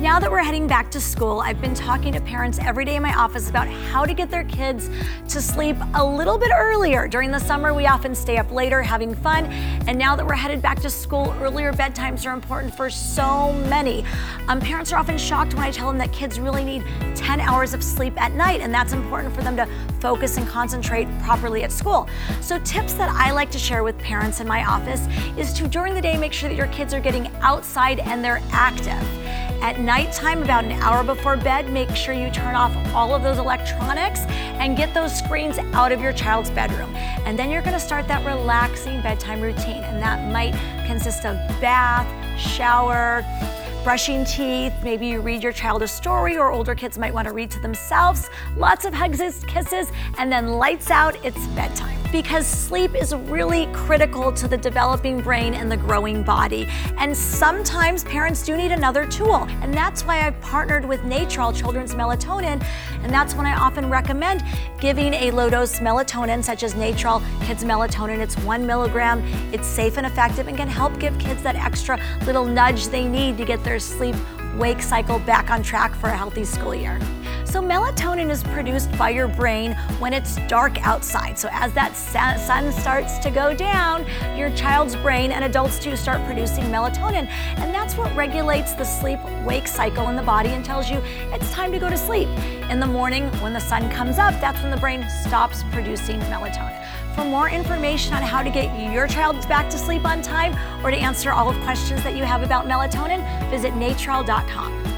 now that we're heading back to school, I've been talking to parents every day in my office about how to get their kids to sleep a little bit earlier. During the summer, we often stay up later having fun. And now that we're headed back to school, earlier bedtimes are important for so many. Um, parents are often shocked when I tell them that kids really need 10 hours of sleep at night, and that's important for them to focus and concentrate properly at school. So, tips that I like to share with parents in my office is to during the day make sure that your kids are getting outside and they're active. At nighttime, about an hour before bed, make sure you turn off all of those electronics and get those screens out of your child's bedroom. And then you're gonna start that relaxing bedtime routine. And that might consist of bath, shower, brushing teeth, maybe you read your child a story, or older kids might want to read to themselves. Lots of hugs, and kisses, and then lights out, it's bedtime. Because sleep is really critical to the developing brain and the growing body. And sometimes parents do need another tool. And that's why I've partnered with Natrol Children's Melatonin. And that's when I often recommend giving a low dose melatonin, such as Natrol Kids Melatonin. It's one milligram, it's safe and effective, and can help give kids that extra little nudge they need to get their sleep wake cycle back on track for a healthy school year. So, melatonin is produced by your brain when it's dark outside. So, as that sun starts to go down, your child's brain and adults too start producing melatonin. And that's what regulates the sleep wake cycle in the body and tells you it's time to go to sleep. In the morning, when the sun comes up, that's when the brain stops producing melatonin. For more information on how to get your child back to sleep on time or to answer all of questions that you have about melatonin, visit natrol.com.